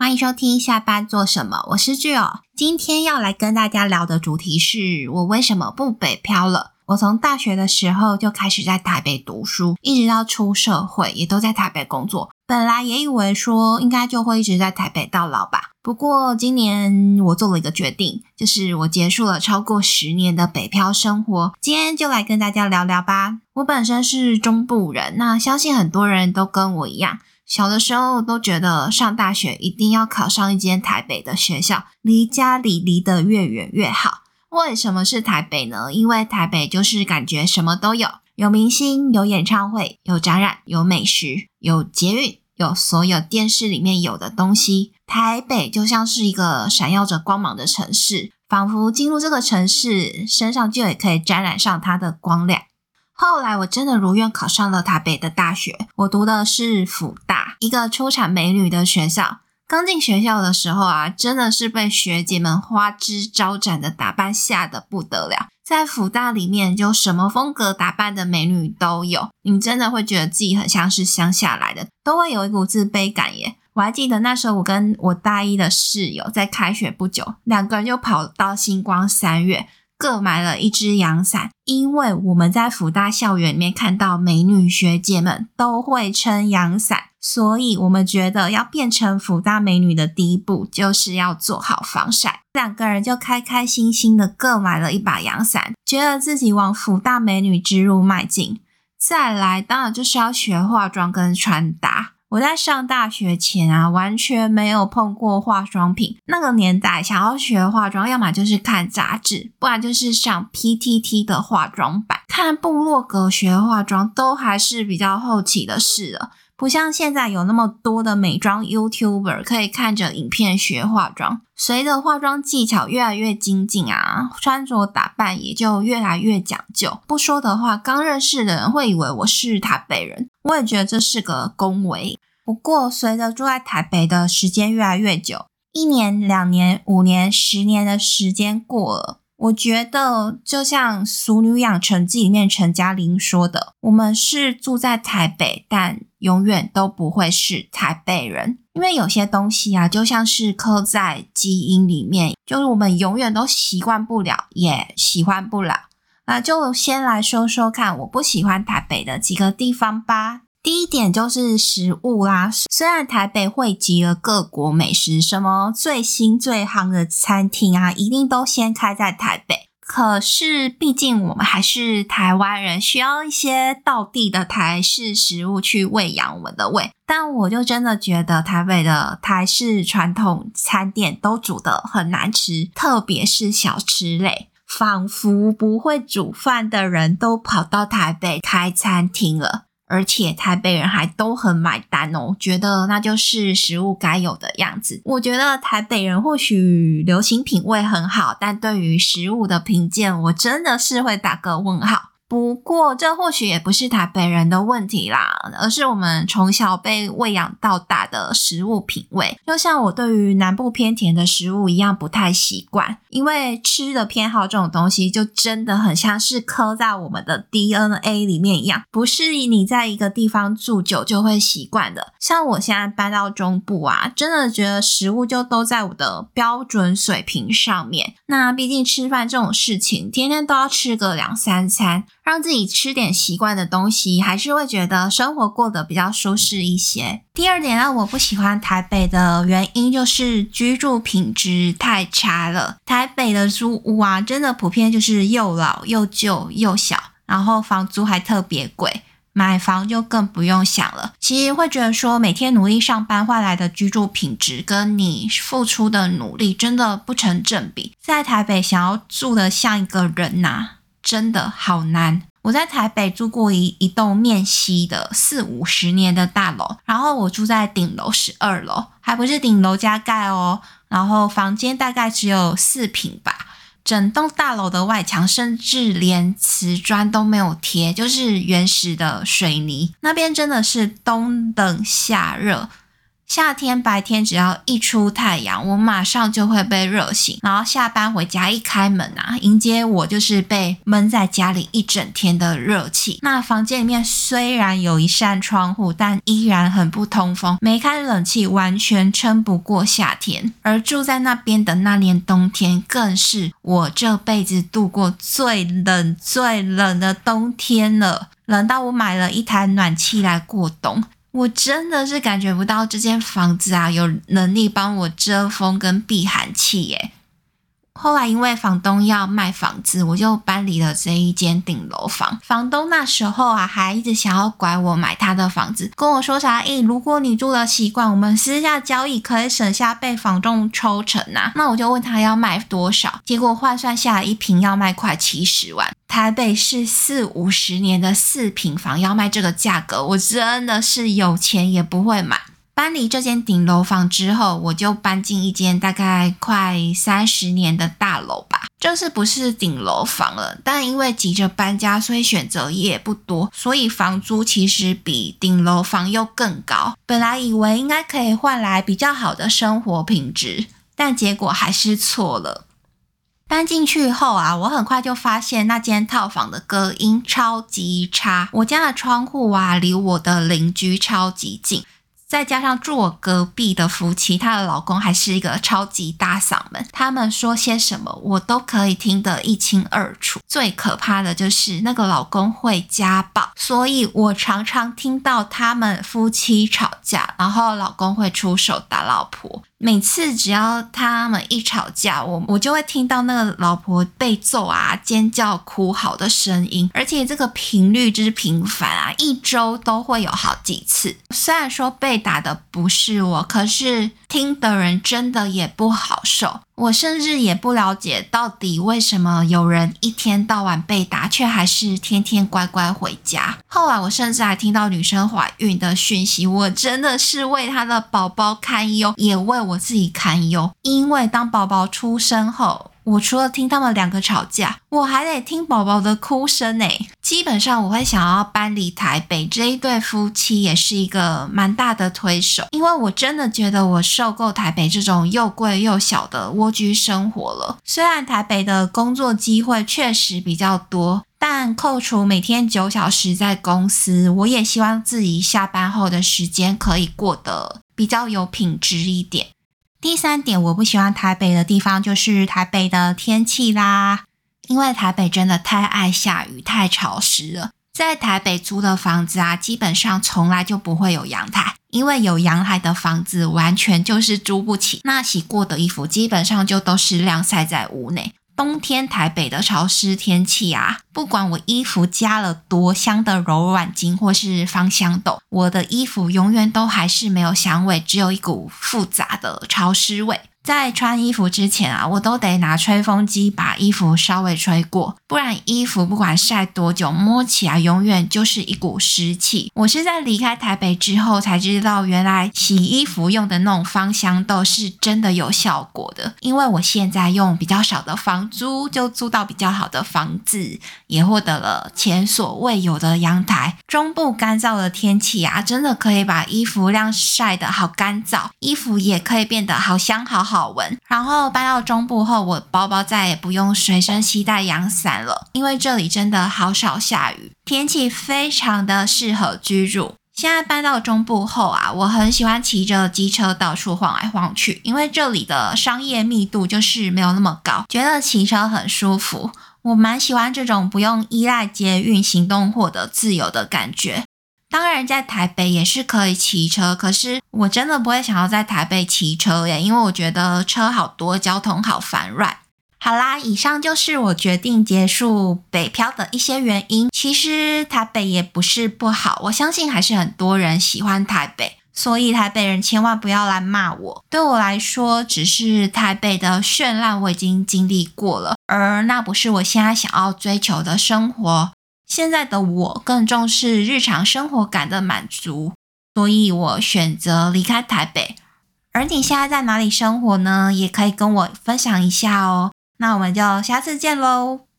欢迎收听下班做什么，我是 Jo。今天要来跟大家聊的主题是我为什么不北漂了。我从大学的时候就开始在台北读书，一直到出社会也都在台北工作。本来也以为说应该就会一直在台北到老吧。不过今年我做了一个决定，就是我结束了超过十年的北漂生活。今天就来跟大家聊聊吧。我本身是中部人，那相信很多人都跟我一样。小的时候都觉得上大学一定要考上一间台北的学校，离家里离得越远越好。为什么是台北呢？因为台北就是感觉什么都有，有明星，有演唱会，有展览，有美食，有捷运，有所有电视里面有的东西。台北就像是一个闪耀着光芒的城市，仿佛进入这个城市，身上就也可以沾染上它的光亮。后来我真的如愿考上了台北的大学，我读的是辅大，一个出产美女的学校。刚进学校的时候啊，真的是被学姐们花枝招展的打扮吓得不得了。在辅大里面，就什么风格打扮的美女都有，你真的会觉得自己很像是乡下来的，都会有一股自卑感耶。我还记得那时候，我跟我大一的室友在开学不久，两个人就跑到星光三月。各买了一支阳伞，因为我们在辅大校园里面看到美女学姐们都会撑阳伞，所以我们觉得要变成辅大美女的第一步就是要做好防晒。两个人就开开心心的各买了一把阳伞，觉得自己往辅大美女之路迈进。再来，当然就是要学化妆跟穿搭。我在上大学前啊，完全没有碰过化妆品。那个年代，想要学化妆，要么就是看杂志，不然就是上 PTT 的化妆版，看部落格学化妆，都还是比较后期的事了。不像现在有那么多的美妆 YouTuber 可以看着影片学化妆。随着化妆技巧越来越精进啊，穿着打扮也就越来越讲究。不说的话，刚认识的人会以为我是台北人。我也觉得这是个恭维。不过，随着住在台北的时间越来越久，一年、两年、五年、十年的时间过了。我觉得就像《俗女养成记》里面陈嘉玲说的：“我们是住在台北，但永远都不会是台北人，因为有些东西啊，就像是刻在基因里面，就是我们永远都习惯不了，也喜欢不了。那就先来说说看，我不喜欢台北的几个地方吧。”第一点就是食物啦，虽然台北汇集了各国美食，什么最新最夯的餐厅啊，一定都先开在台北。可是毕竟我们还是台湾人，需要一些道地的台式食物去喂养我们的胃。但我就真的觉得台北的台式传统餐店都煮得很难吃，特别是小吃类，仿佛不会煮饭的人都跑到台北开餐厅了。而且台北人还都很买单哦，觉得那就是食物该有的样子。我觉得台北人或许流行品味很好，但对于食物的评鉴，我真的是会打个问号。不过，这或许也不是台北人的问题啦，而是我们从小被喂养到大的食物品味，就像我对于南部偏甜的食物一样不太习惯。因为吃的偏好这种东西，就真的很像是刻在我们的 DNA 里面一样，不是你在一个地方住久就会习惯的。像我现在搬到中部啊，真的觉得食物就都在我的标准水平上面。那毕竟吃饭这种事情，天天都要吃个两三餐。让自己吃点习惯的东西，还是会觉得生活过得比较舒适一些。第二点让我不喜欢台北的原因就是居住品质太差了。台北的租屋啊，真的普遍就是又老又旧又小，然后房租还特别贵。买房就更不用想了。其实会觉得说，每天努力上班换来的居住品质，跟你付出的努力真的不成正比。在台北想要住得像一个人呐、真的好难。我在台北住过一一栋面西的四五十年的大楼，然后我住在顶楼十二楼，还不是顶楼加盖哦。然后房间大概只有四坪吧。整栋大楼的外墙甚至连瓷砖都没有贴，就是原始的水泥。那边真的是冬冷夏热。夏天白天只要一出太阳，我马上就会被热醒，然后下班回家一开门啊，迎接我就是被闷在家里一整天的热气。那房间里面虽然有一扇窗户，但依然很不通风，没开冷气完全撑不过夏天。而住在那边的那年冬天，更是我这辈子度过最冷最冷的冬天了，冷到我买了一台暖气来过冬。我真的是感觉不到这间房子啊，有能力帮我遮风跟避寒气耶。后来因为房东要卖房子，我就搬离了这一间顶楼房。房东那时候啊，还一直想要拐我买他的房子，跟我说啥？诶，如果你住的习惯，我们私下交易可以省下被房东抽成呐。那我就问他要卖多少，结果换算下来一平要卖快七十万。台北市四五十年的四坪房要卖这个价格，我真的是有钱也不会买。搬离这间顶楼房之后，我就搬进一间大概快三十年的大楼吧。这是不是顶楼房了？但因为急着搬家，所以选择也不多，所以房租其实比顶楼房又更高。本来以为应该可以换来比较好的生活品质，但结果还是错了。搬进去后啊，我很快就发现那间套房的隔音超级差。我家的窗户啊，离我的邻居超级近。再加上住我隔壁的夫妻，她的老公还是一个超级大嗓门，他们说些什么我都可以听得一清二楚。最可怕的就是那个老公会家暴，所以我常常听到他们夫妻吵架，然后老公会出手打老婆。每次只要他们一吵架，我我就会听到那个老婆被揍啊、尖叫、哭嚎的声音，而且这个频率就是频繁啊，一周都会有好几次。虽然说被打的不是我，可是听的人真的也不好受。我甚至也不了解到底为什么有人一天到晚被打，却还是天天乖乖回家。后来我甚至还听到女生怀孕的讯息，我真的是为她的宝宝堪忧，也为我自己堪忧。因为当宝宝出生后，我除了听他们两个吵架，我还得听宝宝的哭声诶。基本上我会想要搬离台北，这一对夫妻也是一个蛮大的推手，因为我真的觉得我受够台北这种又贵又小的蜗居生活了。虽然台北的工作机会确实比较多，但扣除每天九小时在公司，我也希望自己下班后的时间可以过得比较有品质一点。第三点，我不喜欢台北的地方就是台北的天气啦，因为台北真的太爱下雨，太潮湿了。在台北租的房子啊，基本上从来就不会有阳台，因为有阳台的房子完全就是租不起。那洗过的衣服基本上就都是晾晒在屋内。冬天台北的潮湿天气啊，不管我衣服加了多香的柔软精或是芳香豆，我的衣服永远都还是没有香味，只有一股复杂的潮湿味。在穿衣服之前啊，我都得拿吹风机把衣服稍微吹过，不然衣服不管晒多久，摸起来永远就是一股湿气。我是在离开台北之后才知道，原来洗衣服用的那种芳香豆是真的有效果的。因为我现在用比较少的房租，就租到比较好的房子，也获得了前所未有的阳台。中部干燥的天气啊，真的可以把衣服晾晒得好干燥，衣服也可以变得好香好好。闻。然后搬到中部后，我包包再也不用随身携带阳伞了，因为这里真的好少下雨，天气非常的适合居住。现在搬到中部后啊，我很喜欢骑着机车到处晃来晃去，因为这里的商业密度就是没有那么高，觉得骑车很舒服。我蛮喜欢这种不用依赖捷运行动获得自由的感觉。当然，在台北也是可以骑车，可是我真的不会想要在台北骑车耶，因为我觉得车好多，交通好烦乱。好啦，以上就是我决定结束北漂的一些原因。其实台北也不是不好，我相信还是很多人喜欢台北，所以台北人千万不要来骂我。对我来说，只是台北的绚烂我已经经历过了，而那不是我现在想要追求的生活。现在的我更重视日常生活感的满足，所以我选择离开台北。而你现在在哪里生活呢？也可以跟我分享一下哦。那我们就下次见喽。